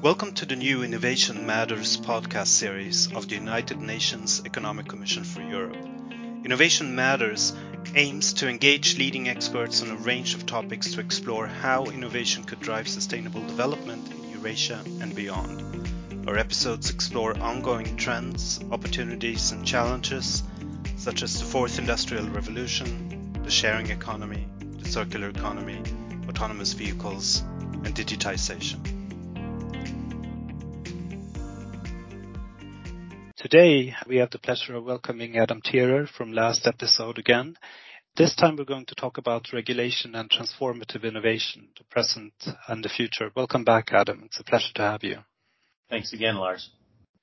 Welcome to the new Innovation Matters podcast series of the United Nations Economic Commission for Europe. Innovation Matters aims to engage leading experts on a range of topics to explore how innovation could drive sustainable development in Eurasia and beyond. Our episodes explore ongoing trends, opportunities, and challenges, such as the fourth industrial revolution, the sharing economy, the circular economy, autonomous vehicles, and digitization. Today, we have the pleasure of welcoming Adam Thierer from last episode again. This time we're going to talk about regulation and transformative innovation, the present and the future. Welcome back, Adam. It's a pleasure to have you. Thanks again, Lars.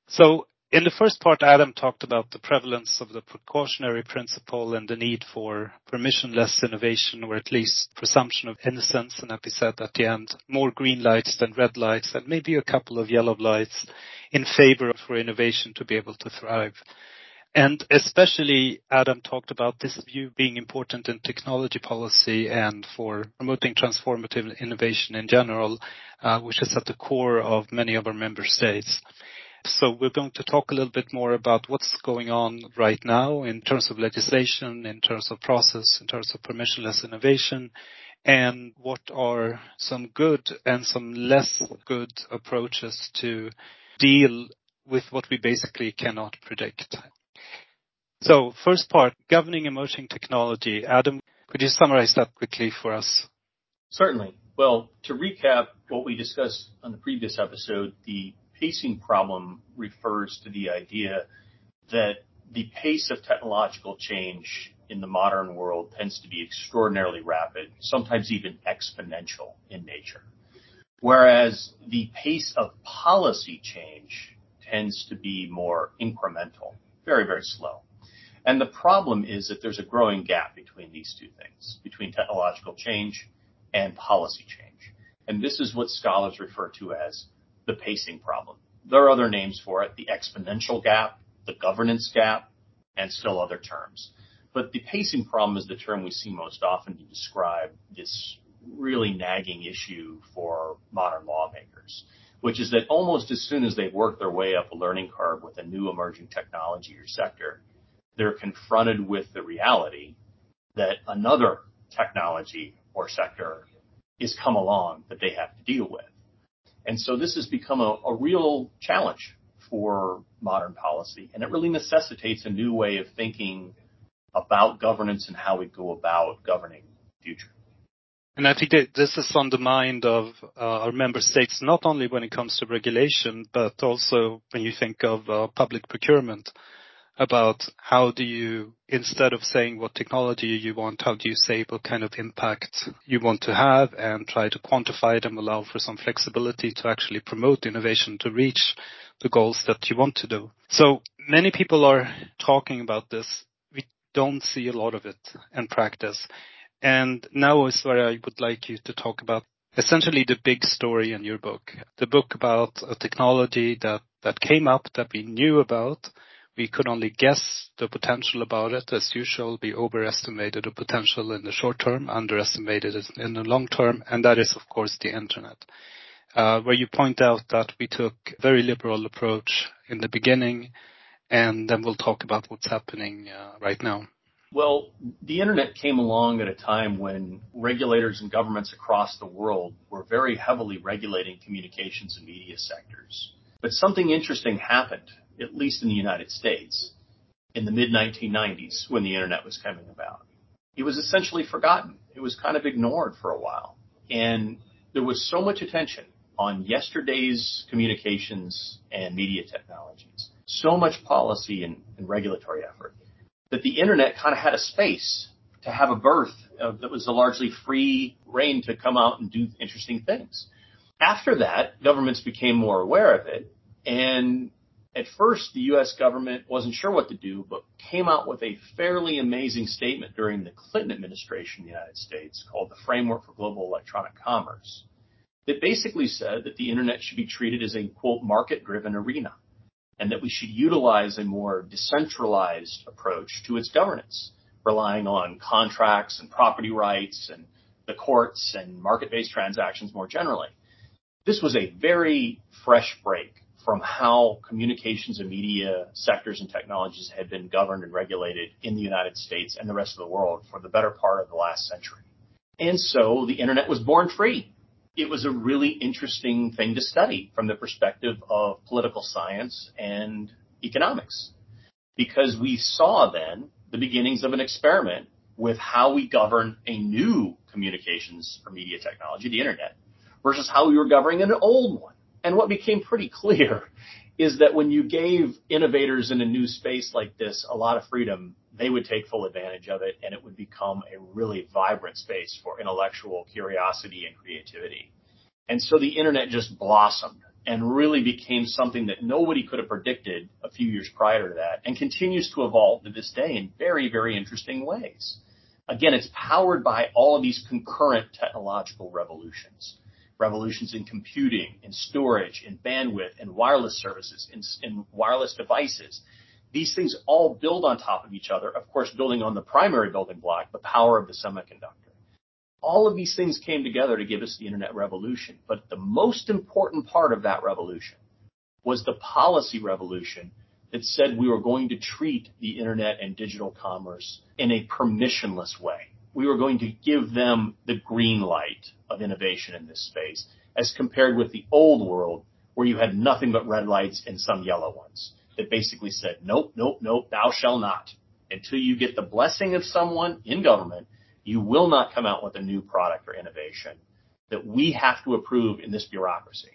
So in the first part, Adam talked about the prevalence of the precautionary principle and the need for permissionless innovation, or at least presumption of innocence. And as we said at the end, more green lights than red lights, and maybe a couple of yellow lights in favor for innovation to be able to thrive. And especially Adam talked about this view being important in technology policy and for promoting transformative innovation in general, uh, which is at the core of many of our member states. So we're going to talk a little bit more about what's going on right now in terms of legislation, in terms of process, in terms of permissionless innovation, and what are some good and some less good approaches to deal with what we basically cannot predict. So first part, governing emerging technology. Adam, could you summarize that quickly for us? Certainly. Well, to recap what we discussed on the previous episode, the pacing problem refers to the idea that the pace of technological change in the modern world tends to be extraordinarily rapid, sometimes even exponential in nature. Whereas the pace of policy change tends to be more incremental, very, very slow. And the problem is that there's a growing gap between these two things, between technological change and policy change. And this is what scholars refer to as the pacing problem. There are other names for it, the exponential gap, the governance gap, and still other terms. But the pacing problem is the term we see most often to describe this really nagging issue for modern lawmakers, which is that almost as soon as they've worked their way up a learning curve with a new emerging technology or sector, they're confronted with the reality that another technology or sector is come along that they have to deal with. And so this has become a, real challenge for modern policy, and it really necessitates a new way of thinking about governance and how we go about governing the future. And I think that this is on the mind of uh, our member states, not only when it comes to regulation, but also when you think of uh, public procurement about how do you, instead of saying what technology you want, how do you say what kind of impact you want to have and try to quantify them, allow for some flexibility to actually promote innovation to reach the goals that you want to do. So many people are talking about this. We don't see a lot of it in practice. And now is where I would like you to talk about essentially the big story in your book, the book about a technology that, that came up that we knew about, we could only guess the potential about it. As usual, we overestimated the potential in the short term, underestimated it in the long term, and that is, of course, the internet. Uh, where you point out that we took very liberal approach in the beginning, and then we'll talk about what's happening uh, right now. Well, the internet came along at a time when regulators and governments across the world were very heavily regulating communications and media sectors. But something interesting happened at least in the United States, in the mid 1990s when the internet was coming about. It was essentially forgotten. It was kind of ignored for a while. And there was so much attention on yesterday's communications and media technologies, so much policy and, and regulatory effort, that the internet kind of had a space to have a birth of, that was a largely free reign to come out and do interesting things. After that, governments became more aware of it and at first, the U.S. government wasn't sure what to do, but came out with a fairly amazing statement during the Clinton administration in the United States called the Framework for Global Electronic Commerce that basically said that the internet should be treated as a quote market driven arena and that we should utilize a more decentralized approach to its governance, relying on contracts and property rights and the courts and market based transactions more generally. This was a very fresh break from how communications and media sectors and technologies had been governed and regulated in the United States and the rest of the world for the better part of the last century. And so the internet was born free. It was a really interesting thing to study from the perspective of political science and economics because we saw then the beginnings of an experiment with how we govern a new communications or media technology, the internet, versus how we were governing an old one. And what became pretty clear is that when you gave innovators in a new space like this a lot of freedom, they would take full advantage of it and it would become a really vibrant space for intellectual curiosity and creativity. And so the internet just blossomed and really became something that nobody could have predicted a few years prior to that and continues to evolve to this day in very, very interesting ways. Again, it's powered by all of these concurrent technological revolutions. Revolutions in computing, in storage, in bandwidth, in wireless services, in, wireless devices. These things all build on top of each other, of course, building on the primary building block, the power of the semiconductor. All of these things came together to give us the internet revolution. But the most important part of that revolution was the policy revolution that said we were going to treat the internet and digital commerce in a permissionless way. We were going to give them the green light of innovation in this space as compared with the old world where you had nothing but red lights and some yellow ones that basically said, nope, nope, nope, thou shall not. Until you get the blessing of someone in government you will not come out with a new product or innovation that we have to approve in this bureaucracy.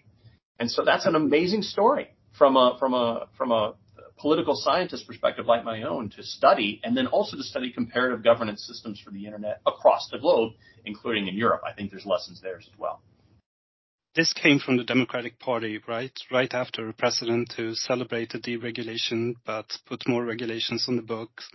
And so that's an amazing story from a, from a, from a political scientist perspective like my own to study and then also to study comparative governance systems for the internet across the globe, including in Europe. I think there's lessons there as well. This came from the Democratic Party, right? Right after a president who celebrated deregulation but put more regulations on the books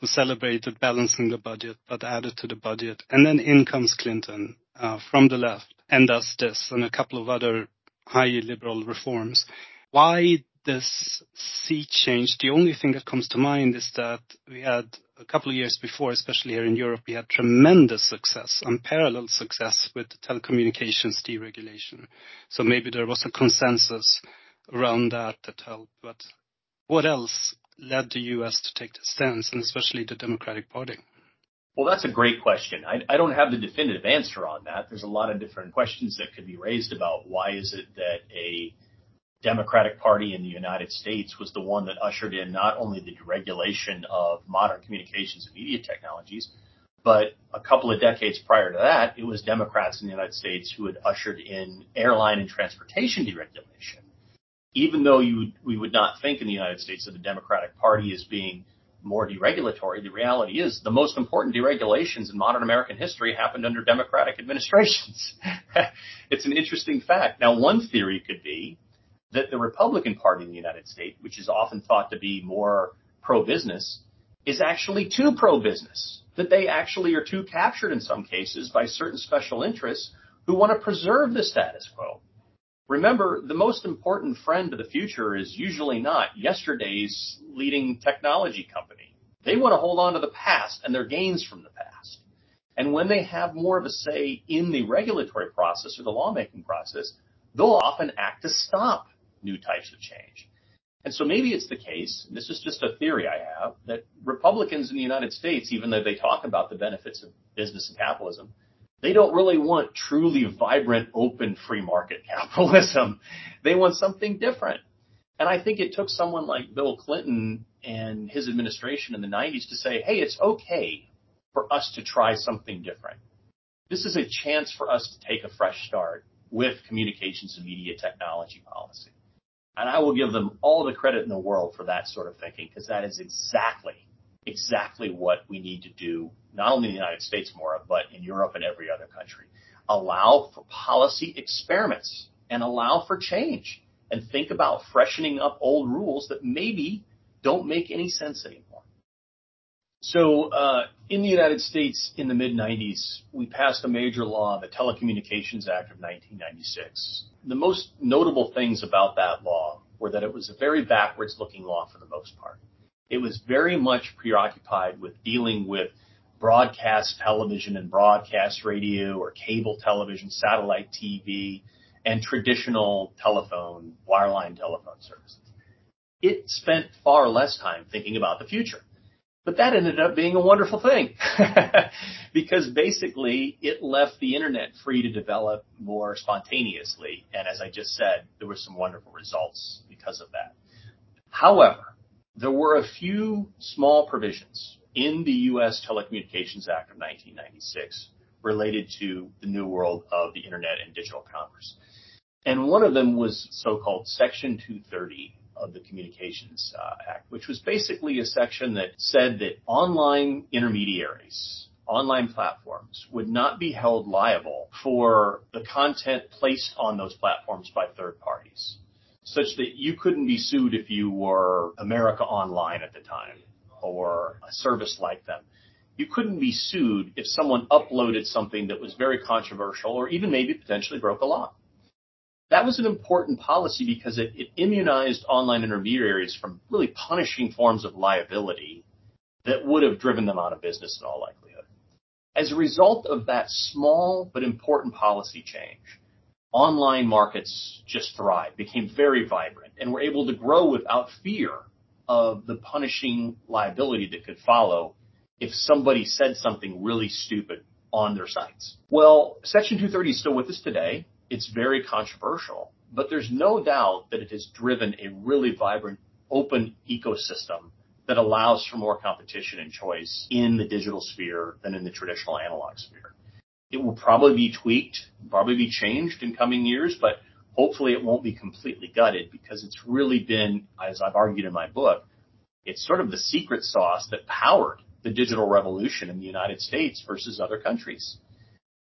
who celebrated balancing the budget but added to the budget. And then in comes Clinton uh, from the left and does this and a couple of other highly liberal reforms. Why this sea change? The only thing that comes to mind is that we had a couple of years before, especially here in Europe, we had tremendous success, unparalleled success with telecommunications deregulation. So maybe there was a consensus around that that helped. But what else led the U.S. to take this stance, and especially the Democratic Party? Well, that's a great question. I, I, don't have the definitive answer on that. There's a lot of different questions that could be raised about why is it that a Democratic Party in the United States was the one that ushered in not only the deregulation of modern communications and media technologies, but a couple of decades prior to that, it was Democrats in the United States who had ushered in airline and transportation deregulation even though you, we would not think in the United States of the Democratic Party as being more deregulatory, the reality is the most important deregulations in modern American history happened under Democratic administrations. it's an interesting fact. Now, one theory could be that the Republican Party in the United States, which is often thought to be more pro-business, is actually too pro-business. That they actually are too captured in some cases by certain special interests who want to preserve the status quo. Remember, the most important friend of the future is usually not yesterday's leading technology company. They want to hold on to the past and their gains from the past. And when they have more of a say in the regulatory process or the lawmaking process, they'll often act to stop new types of change. And so maybe it's the case, and this is just a theory I have, that Republicans in the United States, even though they talk about the benefits of business and capitalism, they don't really want truly vibrant, open, free market capitalism. They want something different. And I think it took someone like Bill Clinton and his administration in the 90s to say, hey, it's okay for us to try something different. This is a chance for us to take a fresh start with communications and media technology policy. And I will give them all the credit in the world for that sort of thinking because that is exactly exactly what we need to do, not only in the United States more, but in Europe and every other country. Allow for policy experiments and allow for change and think about freshening up old rules that maybe don't make any sense anymore. So, uh, in the United States in the mid 90s, we passed a major law, the Telecommunications Act of 1996. The most notable things about that law were that it was a very backwards looking law for the most part. It was very much preoccupied with dealing with broadcast television and broadcast radio or cable television, satellite TV, and traditional telephone, wireline telephone services. It spent far less time thinking about the future. But that ended up being a wonderful thing because basically it left the internet free to develop more spontaneously. And as I just said, there were some wonderful results because of that. However, there were a few small provisions in the U.S. Telecommunications Act of 1996 related to the new world of the internet and digital commerce. And one of them was so-called Section 230 of the Communications uh, Act, which was basically a section that said that online intermediaries, online platforms would not be held liable for the content placed on those platforms by third parties, such that you couldn't be sued if you were America Online at the time or a service like them. You couldn't be sued if someone uploaded something that was very controversial or even maybe potentially broke a law. That was an important policy because it, it immunized online intermediaries from really punishing forms of liability that would have driven them out of business in all likelihood. As a result of that small but important policy change, online markets just thrived, became very vibrant, and were able to grow without fear of the punishing liability that could follow if somebody said something really stupid on their sites. Well, Section 230 is still with us today. It's very controversial, but there's no doubt that it has driven a really vibrant open ecosystem that allows for more competition and choice in the digital sphere than in the traditional analog sphere. It will probably be tweaked, probably be changed in coming years, but hopefully it won't be completely gutted because it's really been, as I've argued in my book, it's sort of the secret sauce that powered the digital revolution in the United States versus other countries.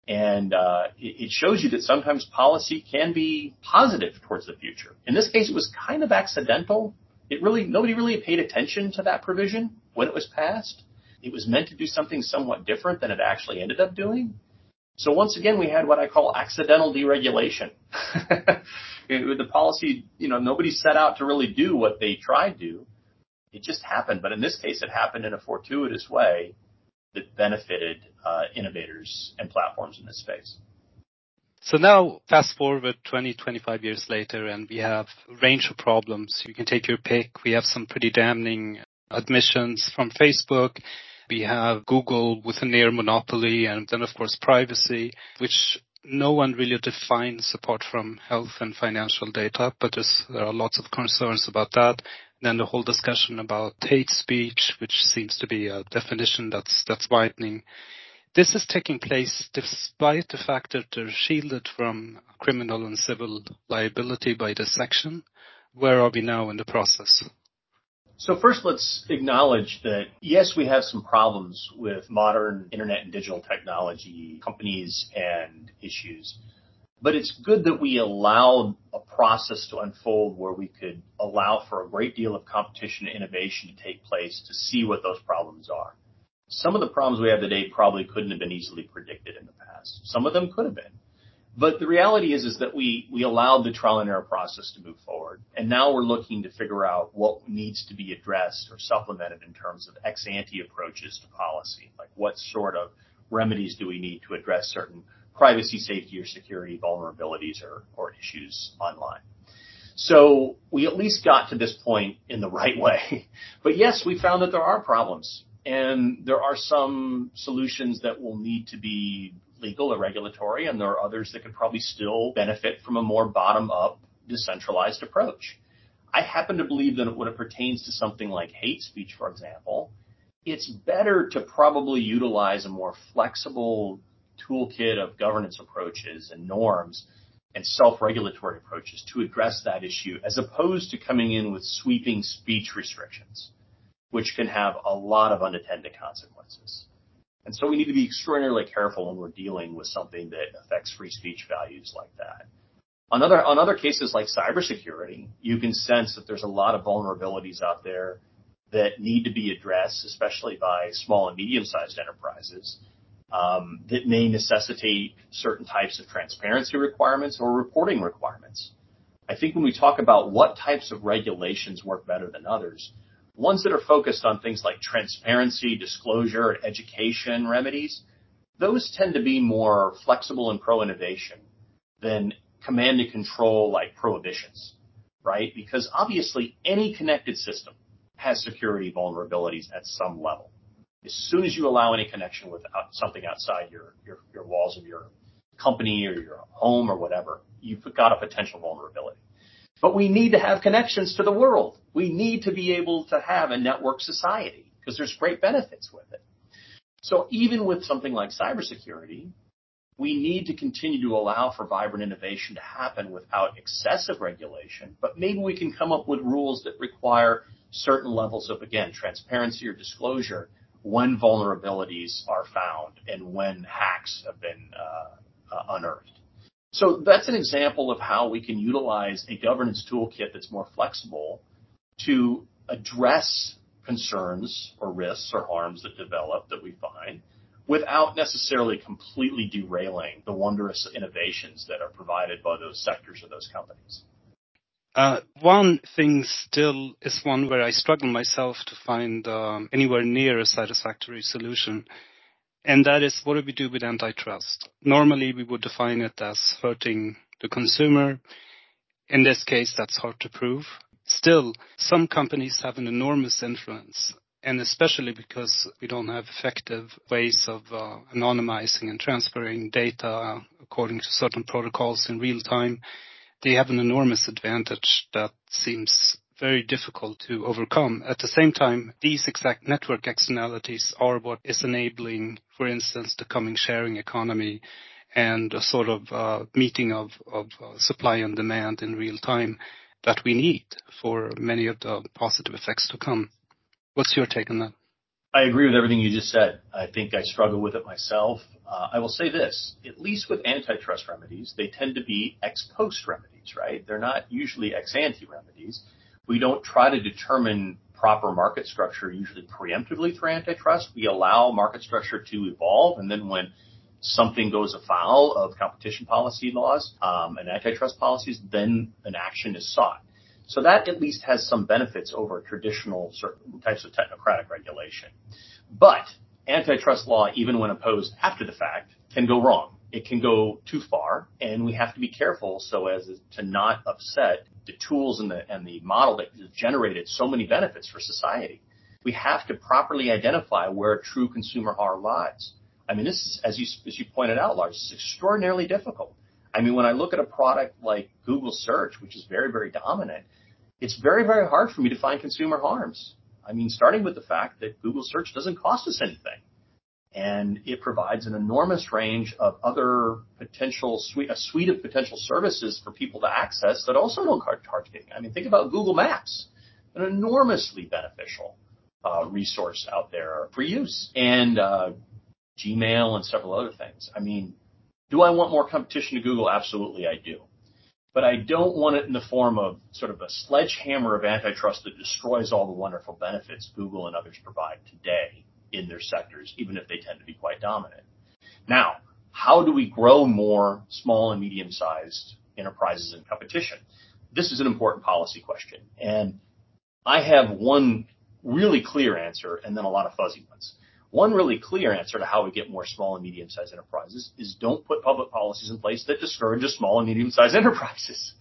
And uh, it shows you that sometimes policy can be positive towards the future. In this case, it was kind of accidental. It really nobody really paid attention to that provision when it was passed. It was meant to do something somewhat different than it actually ended up doing. So once again, we had what I call accidental deregulation. the policy, you know, nobody set out to really do what they tried to. It just happened. But in this case, it happened in a fortuitous way that benefited uh, innovators and platforms in this space. So now fast forward 20, 25 years later and we have a range of problems. You can take your pick. We have some pretty damning admissions from Facebook. We have Google with a near monopoly and then of course privacy, which no one really defines apart from health and financial data, but there are lots of concerns about that. Then the whole discussion about hate speech, which seems to be a definition that's, that's widening. This is taking place despite the fact that they're shielded from criminal and civil liability by this section. Where are we now in the process? So first, let's acknowledge that yes, we have some problems with modern internet and digital technology companies and issues. But it's good that we allowed a process to unfold where we could allow for a great deal of competition and innovation to take place to see what those problems are. Some of the problems we have today probably couldn't have been easily predicted in the past. Some of them could have been. But the reality is, is that we, we allowed the trial and error process to move forward. And now we're looking to figure out what needs to be addressed or supplemented in terms of ex ante approaches to policy. Like what sort of remedies do we need to address certain privacy, safety, or security vulnerabilities or, or issues online. So we at least got to this point in the right way. But yes, we found that there are problems and there are some solutions that will need to be legal or regulatory, and there are others that could probably still benefit from a more bottom up, decentralized approach. I happen to believe that when it pertains to something like hate speech, for example, it's better to probably utilize a more flexible toolkit of governance approaches and norms and self-regulatory approaches to address that issue as opposed to coming in with sweeping speech restrictions which can have a lot of unintended consequences. And so we need to be extraordinarily careful when we're dealing with something that affects free speech values like that. On other, cases like cybersecurity, you can sense that there's a lot of vulnerabilities out there that need to be addressed, especially by small and medium-sized enterprises, Um, that may necessitate certain types of transparency requirements or reporting requirements. I think when we talk about what types of regulations work better than others, ones that are focused on things like transparency, disclosure, education remedies, those tend to be more flexible and pro-innovation than command and control like prohibitions, right? Because obviously any connected system has security vulnerabilities at some level. As soon as you allow any connection with something outside your, walls of your company or your home or whatever, you've got a potential vulnerability. But we need to have connections to the world. We need to be able to have a network society because there's great benefits with it. So even with something like cybersecurity, we need to continue to allow for vibrant innovation to happen without excessive regulation, but maybe we can come up with rules that require certain levels of, again, transparency or disclosure when vulnerabilities are found and when hacks have been uh, unearthed. So that's an example of how we can utilize a governance toolkit that's more flexible to address concerns or risks or harms that develop that we find without necessarily completely derailing the wondrous innovations that are provided by those sectors or those companies. Uh, one thing still is one where I struggle myself to find um, anywhere near a satisfactory solution, and that is what do we do with antitrust? Normally, we would define it as hurting the consumer. In this case, that's hard to prove. Still, some companies have an enormous influence, and especially because we don't have effective ways of uh, anonymizing and transferring data according to certain protocols in real time, they have an enormous advantage that seems very difficult to overcome. At the same time, these exact network externalities are what is enabling, for instance, the coming sharing economy and a sort of uh, meeting of, of uh, supply and demand in real time that we need for many of the positive effects to come. What's your take on that? I agree with everything you just said. I think I struggle with it myself. Uh, I will say this, at least with antitrust remedies, they tend to be ex post remedies, right? They're not usually ex ante remedies. We don't try to determine proper market structure usually preemptively through antitrust. We allow market structure to evolve and then when something goes afoul of competition policy laws um, and antitrust policies, then an action is sought. So that at least has some benefits over traditional certain types of technocratic regulation. But antitrust law, even when opposed after the fact, can go wrong. It can go too far, and we have to be careful so as to not upset the tools and the model that has generated so many benefits for society. We have to properly identify where true consumer harm lies. I mean, this is, as you as you pointed out, Lars, it's extraordinarily difficult. I mean, when I look at a product like Google Search, which is very, very dominant, it's very, very hard for me to find consumer harms. I mean, starting with the fact that Google search doesn't cost us anything. And it provides an enormous range of other potential suite, a suite of potential services for people to access that also don't charge anything. I mean, think about Google Maps, an enormously beneficial uh, resource out there for use, and uh, Gmail and several other things. I mean, do I want more competition to Google? Absolutely, I do but I don't want it in the form of sort of a sledgehammer of antitrust that destroys all the wonderful benefits Google and others provide today in their sectors, even if they tend to be quite dominant. Now, how do we grow more small and medium sized enterprises in competition? This is an important policy question. And I have one really clear answer and then a lot of fuzzy ones. One really clear answer to how we get more small and medium-sized enterprises is don't put public policies in place that discourage small and medium-sized enterprises.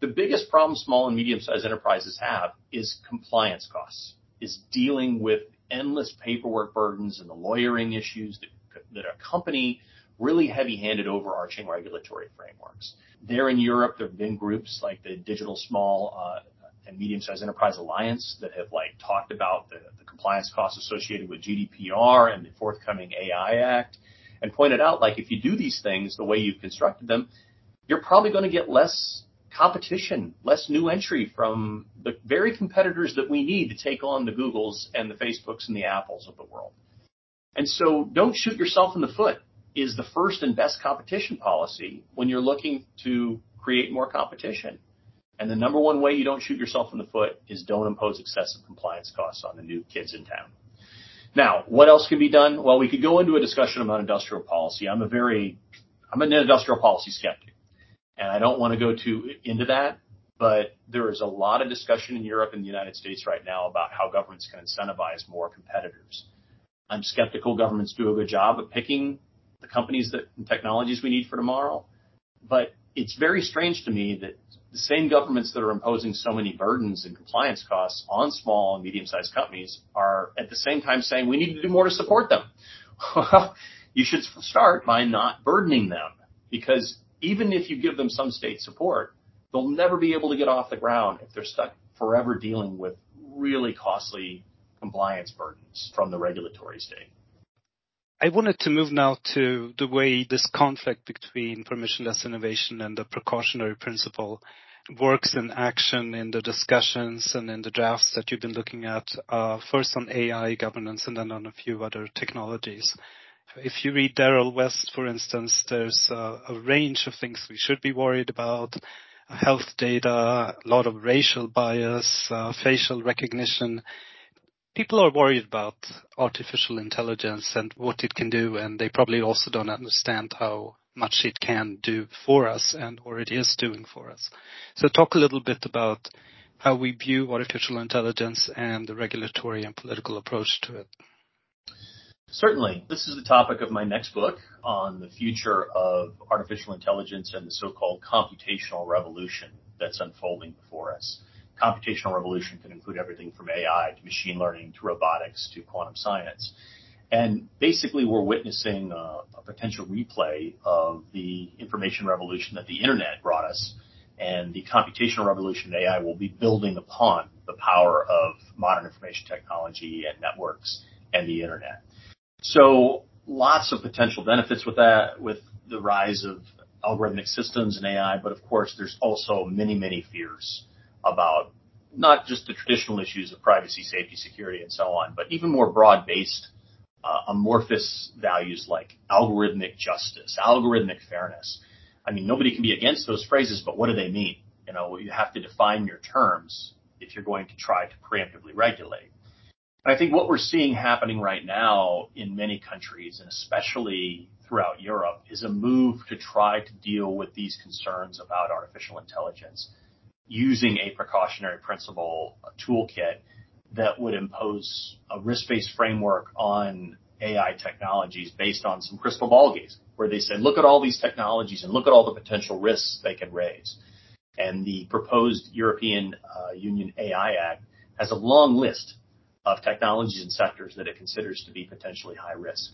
The biggest problem small and medium-sized enterprises have is compliance costs, is dealing with endless paperwork burdens and the lawyering issues that, that accompany really heavy-handed overarching regulatory frameworks. There in Europe, there have been groups like the Digital Small uh, and Medium-Sized Enterprise Alliance that have like talked about the, the compliance costs associated with GDPR and the forthcoming AI Act and pointed out like if you do these things the way you've constructed them, you're probably going to get less competition, less new entry from the very competitors that we need to take on the Googles and the Facebooks and the Apples of the world. And so don't shoot yourself in the foot is the first and best competition policy when you're looking to create more competition. And the number one way you don't shoot yourself in the foot is don't impose excessive compliance costs on the new kids in town. Now, what else can be done? Well, we could go into a discussion about industrial policy. I'm a very, I'm an industrial policy skeptic, and I don't want to go too into that. But there is a lot of discussion in Europe and the United States right now about how governments can incentivize more competitors. I'm skeptical governments do a good job of picking the companies that and technologies we need for tomorrow. But it's very strange to me that the same governments that are imposing so many burdens and compliance costs on small and medium-sized companies are at the same time saying we need to do more to support them. You should start by not burdening them because even if you give them some state support, they'll never be able to get off the ground if they're stuck forever dealing with really costly compliance burdens from the regulatory state. I wanted to move now to the way this conflict between permissionless innovation and the precautionary principle works in action in the discussions and in the drafts that you've been looking at, uh, first on AI governance and then on a few other technologies. If you read Darrell West, for instance, there's a, a range of things we should be worried about. Health data, a lot of racial bias, uh, facial recognition, people are worried about artificial intelligence and what it can do, and they probably also don't understand how much it can do for us and or it is doing for us. So talk a little bit about how we view artificial intelligence and the regulatory and political approach to it. Certainly. This is the topic of my next book on the future of artificial intelligence and the so-called computational revolution that's unfolding before us computational revolution can include everything from AI to machine learning to robotics to quantum science. And basically, we're witnessing a, potential replay of the information revolution that the internet brought us. And the computational revolution in AI will be building upon the power of modern information technology and networks and the internet. So lots of potential benefits with that, with the rise of algorithmic systems and AI. But of course, there's also many, many fears about not just the traditional issues of privacy, safety, security, and so on, but even more broad-based uh, amorphous values like algorithmic justice, algorithmic fairness. I mean, nobody can be against those phrases, but what do they mean? You know, you have to define your terms if you're going to try to preemptively regulate. And I think what we're seeing happening right now in many countries, and especially throughout Europe, is a move to try to deal with these concerns about artificial intelligence using a precautionary principle toolkit that would impose a risk-based framework on AI technologies based on some crystal ball gazing, where they said, look at all these technologies and look at all the potential risks they can raise. And the proposed European uh, Union AI Act has a long list of technologies and sectors that it considers to be potentially high risk.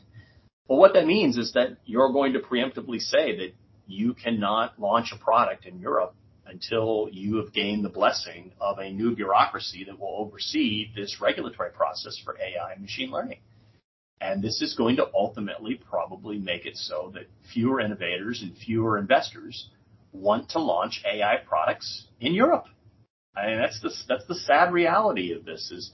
Well, what that means is that you're going to preemptively say that you cannot launch a product in Europe until you have gained the blessing of a new bureaucracy that will oversee this regulatory process for AI and machine learning. And this is going to ultimately probably make it so that fewer innovators and fewer investors want to launch AI products in Europe. I mean, that's the, that's the sad reality of this is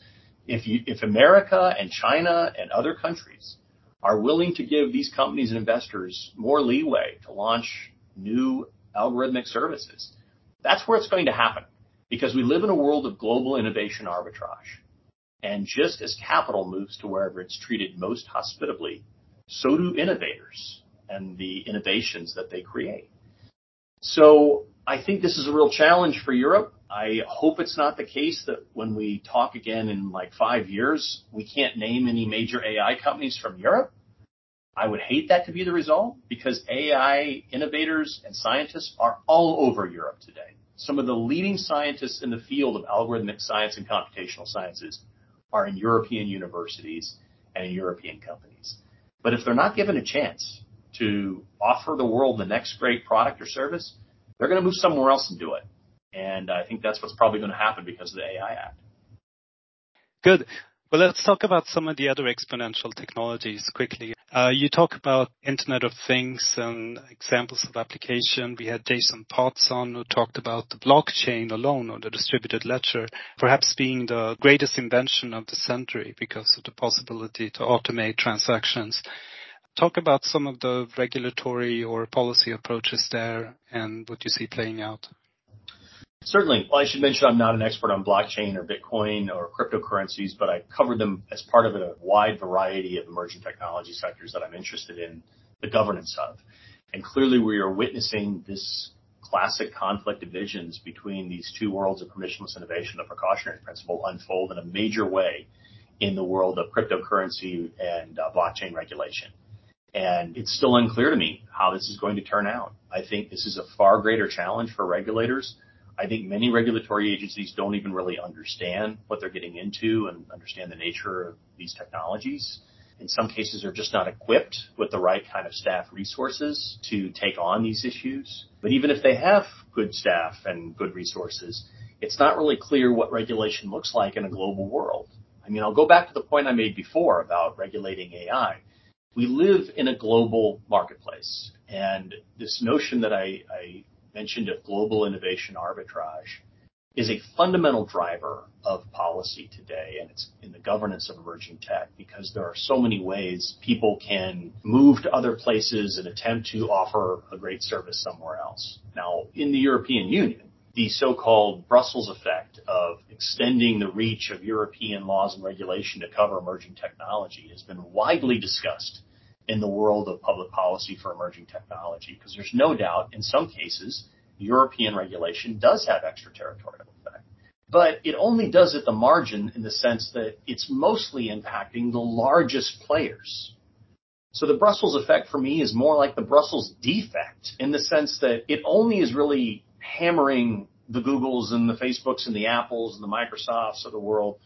if you, if America and China and other countries are willing to give these companies and investors more leeway to launch new algorithmic services, that's where it's going to happen because we live in a world of global innovation arbitrage. And just as capital moves to wherever it's treated most hospitably, so do innovators and the innovations that they create. So I think this is a real challenge for Europe. I hope it's not the case that when we talk again in like five years, we can't name any major AI companies from Europe. I would hate that to be the result because AI innovators and scientists are all over Europe today. Some of the leading scientists in the field of algorithmic science and computational sciences are in European universities and in European companies. But if they're not given a chance to offer the world the next great product or service, they're going to move somewhere else and do it. And I think that's what's probably going to happen because of the AI Act. Good. Well, let's talk about some of the other exponential technologies quickly. Uh, you talk about Internet of Things and examples of application. We had Jason Potts on who talked about the blockchain alone or the distributed ledger perhaps being the greatest invention of the century because of the possibility to automate transactions. Talk about some of the regulatory or policy approaches there and what you see playing out. Certainly. Well, I should mention I'm not an expert on blockchain or Bitcoin or cryptocurrencies, but I cover them as part of a wide variety of emerging technology sectors that I'm interested in the governance of. And clearly we are witnessing this classic conflict of visions between these two worlds of permissionless innovation, the precautionary principle unfold in a major way in the world of cryptocurrency and uh, blockchain regulation. And it's still unclear to me how this is going to turn out. I think this is a far greater challenge for regulators. I think many regulatory agencies don't even really understand what they're getting into and understand the nature of these technologies. In some cases, they're just not equipped with the right kind of staff resources to take on these issues. But even if they have good staff and good resources, it's not really clear what regulation looks like in a global world. I mean, I'll go back to the point I made before about regulating AI. We live in a global marketplace, and this notion that I, I mentioned of global innovation arbitrage is a fundamental driver of policy today, and it's in the governance of emerging tech because there are so many ways people can move to other places and attempt to offer a great service somewhere else. Now, in the European Union, the so-called Brussels effect of extending the reach of European laws and regulation to cover emerging technology has been widely discussed in the world of public policy for emerging technology because there's no doubt in some cases European regulation does have extraterritorial effect. But it only does at the margin in the sense that it's mostly impacting the largest players. So the Brussels effect for me is more like the Brussels defect in the sense that it only is really hammering the Googles and the Facebooks and the Apples and the Microsofts of the world.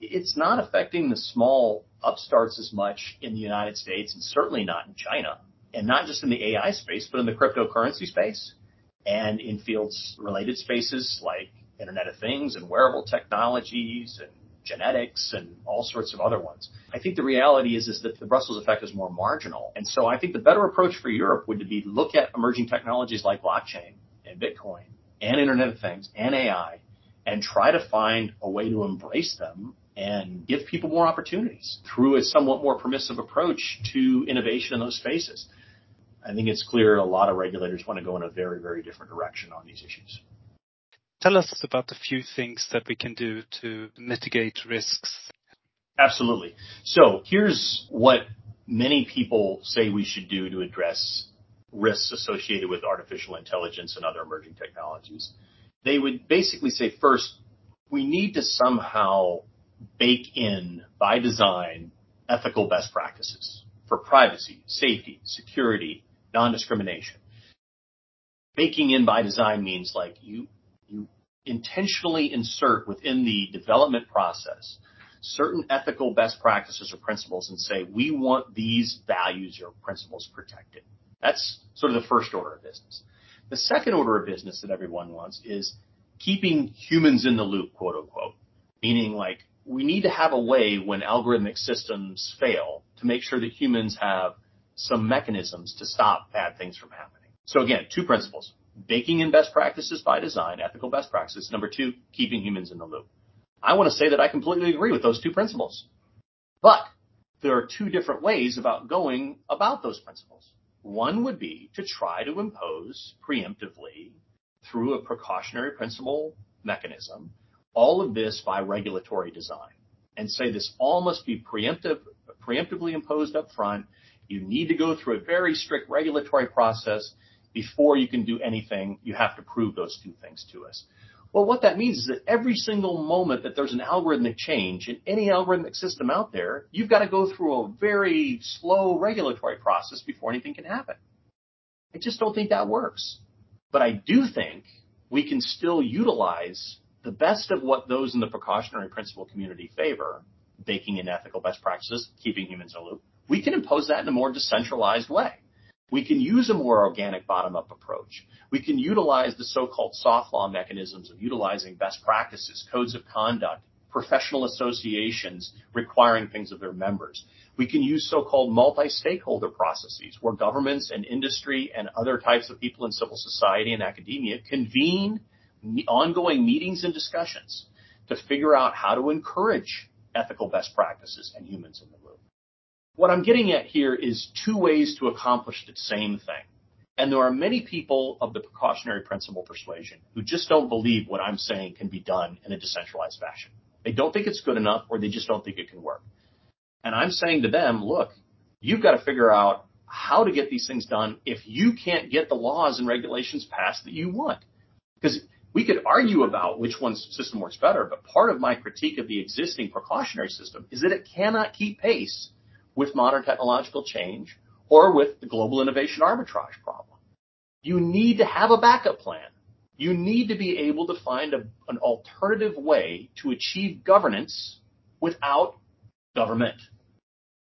It's not affecting the small upstarts as much in the United States and certainly not in China and not just in the AI space, but in the cryptocurrency space and in fields related spaces like Internet of Things and wearable technologies and genetics and all sorts of other ones. I think the reality is, is that the Brussels effect is more marginal. And so I think the better approach for Europe would be to look at emerging technologies like blockchain and Bitcoin and Internet of Things and AI and try to find a way to embrace them and give people more opportunities through a somewhat more permissive approach to innovation in those spaces. I think it's clear a lot of regulators want to go in a very, very different direction on these issues. Tell us about a few things that we can do to mitigate risks. Absolutely. So here's what many people say we should do to address risks associated with artificial intelligence and other emerging technologies. They would basically say first, we need to somehow bake in by design ethical best practices for privacy, safety, security, non-discrimination. Baking in by design means like you, you intentionally insert within the development process certain ethical best practices or principles and say, we want these values or principles protected. That's sort of the first order of business. The second order of business that everyone wants is keeping humans in the loop, quote unquote, meaning like we need to have a way when algorithmic systems fail to make sure that humans have some mechanisms to stop bad things from happening. So again, two principles, baking in best practices by design, ethical best practices. Number two, keeping humans in the loop. I want to say that I completely agree with those two principles, but there are two different ways about going about those principles. One would be to try to impose preemptively through a precautionary principle mechanism, all of this by regulatory design and say this all must be preemptive, preemptively imposed up front. You need to go through a very strict regulatory process before you can do anything. You have to prove those two things to us. Well, what that means is that every single moment that there's an algorithmic change in any algorithmic system out there, you've got to go through a very slow regulatory process before anything can happen. I just don't think that works. But I do think we can still utilize the best of what those in the precautionary principle community favor, baking in ethical best practices, keeping humans in the loop. We can impose that in a more decentralized way. We can use a more organic bottom-up approach. We can utilize the so-called soft law mechanisms of utilizing best practices, codes of conduct, professional associations requiring things of their members. We can use so-called multi-stakeholder processes where governments and industry and other types of people in civil society and academia convene ongoing meetings and discussions to figure out how to encourage ethical best practices and humans in the loop. What I'm getting at here is two ways to accomplish the same thing. And there are many people of the precautionary principle persuasion who just don't believe what I'm saying can be done in a decentralized fashion. They don't think it's good enough or they just don't think it can work. And I'm saying to them, look, you've got to figure out how to get these things done if you can't get the laws and regulations passed that you want. Because we could argue about which one's system works better, but part of my critique of the existing precautionary system is that it cannot keep pace with modern technological change or with the global innovation arbitrage problem. You need to have a backup plan. You need to be able to find a, an alternative way to achieve governance without government.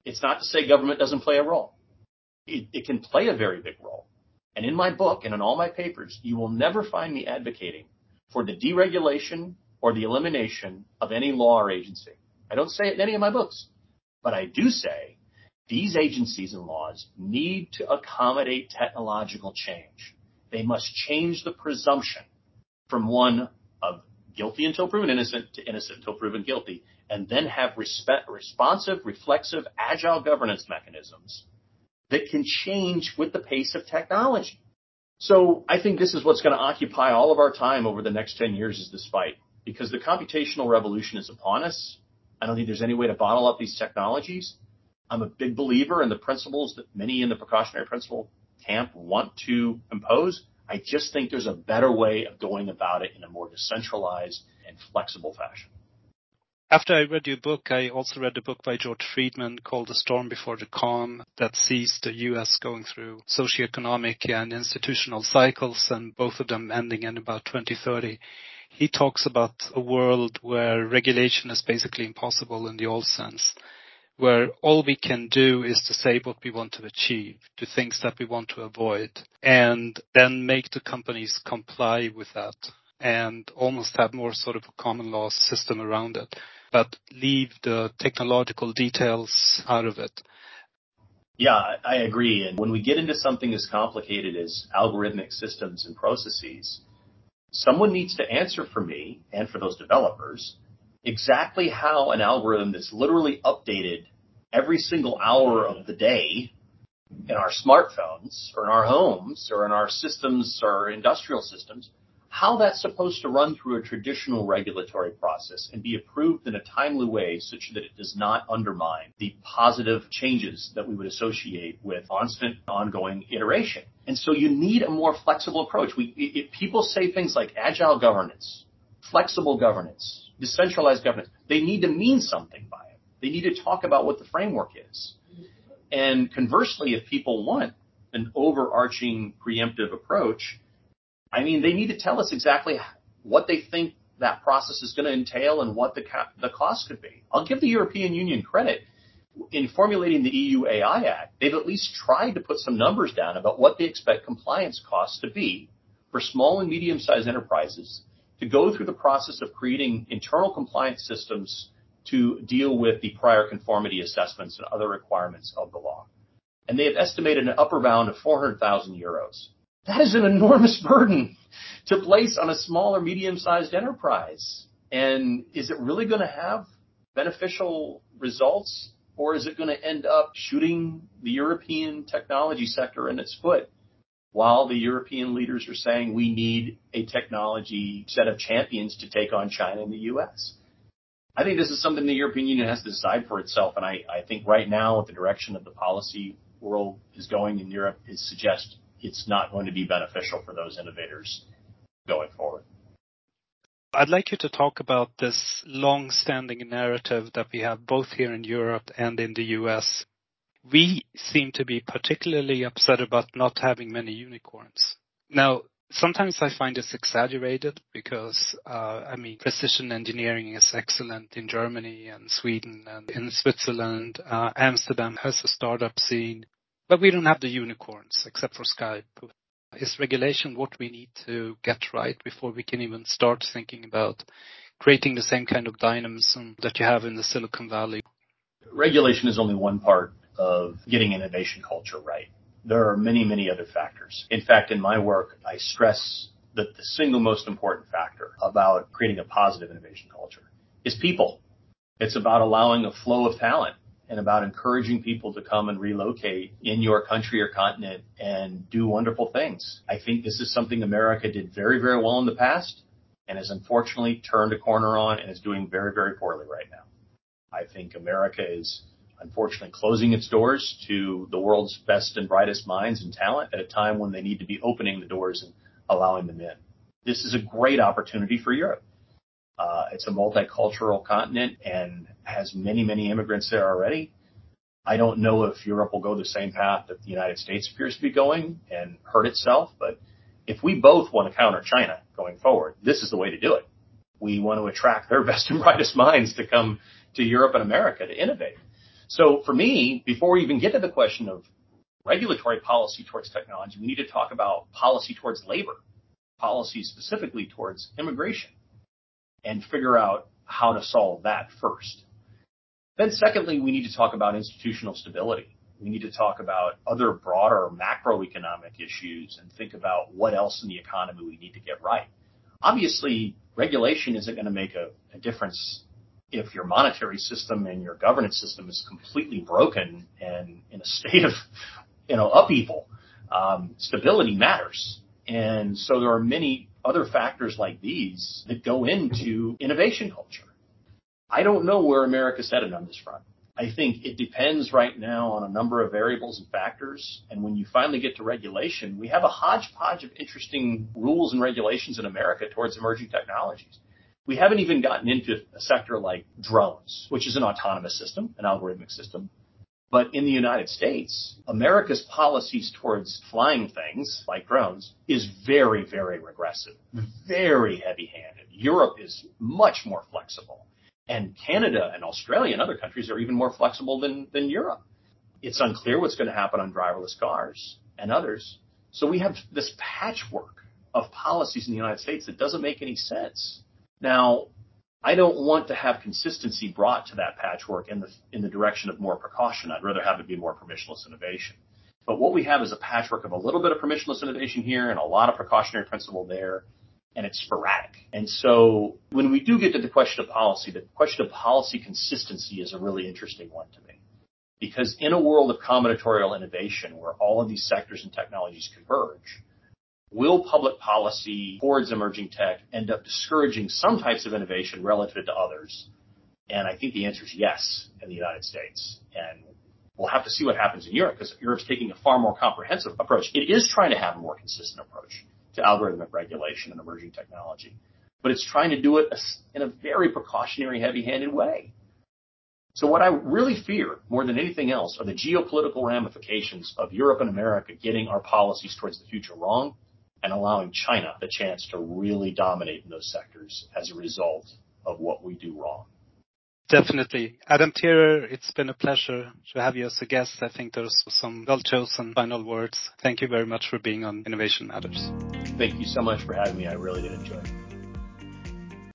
It's not to say government doesn't play a role. It, it can play a very big role. And in my book and in all my papers, you will never find me advocating for the deregulation or the elimination of any law or agency. I don't say it in any of my books, but I do say these agencies and laws need to accommodate technological change. They must change the presumption from one of guilty until proven innocent to innocent until proven guilty, and then have respect, responsive, reflexive, agile governance mechanisms that can change with the pace of technology. So I think this is what's going to occupy all of our time over the next 10 years is this fight because the computational revolution is upon us. I don't think there's any way to bottle up these technologies. I'm a big believer in the principles that many in the precautionary principle camp want to impose. I just think there's a better way of going about it in a more decentralized and flexible fashion. After I read your book, I also read a book by George Friedman called The Storm Before the Calm that sees the US going through socioeconomic and institutional cycles and both of them ending in about 2030. He talks about a world where regulation is basically impossible in the old sense, where all we can do is to say what we want to achieve, do things that we want to avoid, and then make the companies comply with that and almost have more sort of a common law system around it but leave the technological details out of it. Yeah, I agree. And when we get into something as complicated as algorithmic systems and processes, someone needs to answer for me and for those developers exactly how an algorithm that's literally updated every single hour of the day in our smartphones or in our homes or in our systems or industrial systems how that's supposed to run through a traditional regulatory process and be approved in a timely way such that it does not undermine the positive changes that we would associate with constant ongoing iteration. And so you need a more flexible approach. We, if people say things like agile governance, flexible governance, decentralized governance, they need to mean something by it. They need to talk about what the framework is. And conversely, if people want an overarching preemptive approach, I mean, they need to tell us exactly what they think that process is going to entail and what the, the cost could be. I'll give the European Union credit in formulating the EU AI Act. They've at least tried to put some numbers down about what they expect compliance costs to be for small and medium sized enterprises to go through the process of creating internal compliance systems to deal with the prior conformity assessments and other requirements of the law. And they have estimated an upper bound of 400,000 euros. That is an enormous burden to place on a small or medium sized enterprise. And is it really going to have beneficial results or is it going to end up shooting the European technology sector in its foot while the European leaders are saying we need a technology set of champions to take on China and the US? I think this is something the European Union has to decide for itself. And I, think right now, the direction of the policy world is going in Europe is suggest it's not going to be beneficial for those innovators going forward. I'd like you to talk about this long-standing narrative that we have both here in Europe and in the US. We seem to be particularly upset about not having many unicorns. Now, sometimes I find this exaggerated because, uh, I mean, precision engineering is excellent in Germany and Sweden and in Switzerland. Uh, Amsterdam has a startup scene. But we don't have the unicorns except for Skype. Is regulation what we need to get right before we can even start thinking about creating the same kind of dynamism that you have in the Silicon Valley? Regulation is only one part of getting innovation culture right. There are many, many other factors. In fact, in my work, I stress that the single most important factor about creating a positive innovation culture is people. It's about allowing a flow of talent and about encouraging people to come and relocate in your country or continent and do wonderful things. I think this is something America did very, very well in the past and has unfortunately turned a corner on and is doing very, very poorly right now. I think America is unfortunately closing its doors to the world's best and brightest minds and talent at a time when they need to be opening the doors and allowing them in. This is a great opportunity for Europe. Uh, it's a multicultural continent and has many, many immigrants there already. I don't know if Europe will go the same path that the United States appears to be going and hurt itself, but if we both want to counter China going forward, this is the way to do it. We want to attract their best and brightest minds to come to Europe and America to innovate. So for me, before we even get to the question of regulatory policy towards technology, we need to talk about policy towards labor, policy specifically towards immigration, and figure out how to solve that first. Then secondly, we need to talk about institutional stability. We need to talk about other broader macroeconomic issues and think about what else in the economy we need to get right. Obviously, regulation isn't going to make a, a difference if your monetary system and your governance system is completely broken and in a state of, you know, upheaval. Um, stability matters. And so there are many other factors like these that go into innovation culture. I don't know where America's headed on this front. I think it depends right now on a number of variables and factors. And when you finally get to regulation, we have a hodgepodge of interesting rules and regulations in America towards emerging technologies. We haven't even gotten into a sector like drones, which is an autonomous system, an algorithmic system. But in the United States, America's policies towards flying things like drones is very, very regressive, mm. very heavy handed. Europe is much more flexible. And Canada and Australia and other countries are even more flexible than, than Europe. It's unclear what's going to happen on driverless cars and others. So we have this patchwork of policies in the United States that doesn't make any sense. Now, I don't want to have consistency brought to that patchwork in the in the direction of more precaution. I'd rather have it be more permissionless innovation. But what we have is a patchwork of a little bit of permissionless innovation here and a lot of precautionary principle there and it's sporadic. And so when we do get to the question of policy, the question of policy consistency is a really interesting one to me. Because in a world of combinatorial innovation where all of these sectors and technologies converge, will public policy towards emerging tech end up discouraging some types of innovation relative to others? And I think the answer is yes in the United States. And we'll have to see what happens in Europe because Europe's taking a far more comprehensive approach. It is trying to have a more consistent approach to algorithmic regulation and emerging technology. But it's trying to do it in a very precautionary, heavy-handed way. So what I really fear more than anything else are the geopolitical ramifications of Europe and America getting our policies towards the future wrong and allowing China the chance to really dominate in those sectors as a result of what we do wrong. Definitely. Adam Thierer, it's been a pleasure to have you as a guest. I think there's some well-chosen final words. Thank you very much for being on Innovation Matters. Thank you so much for having me. I really did enjoy it.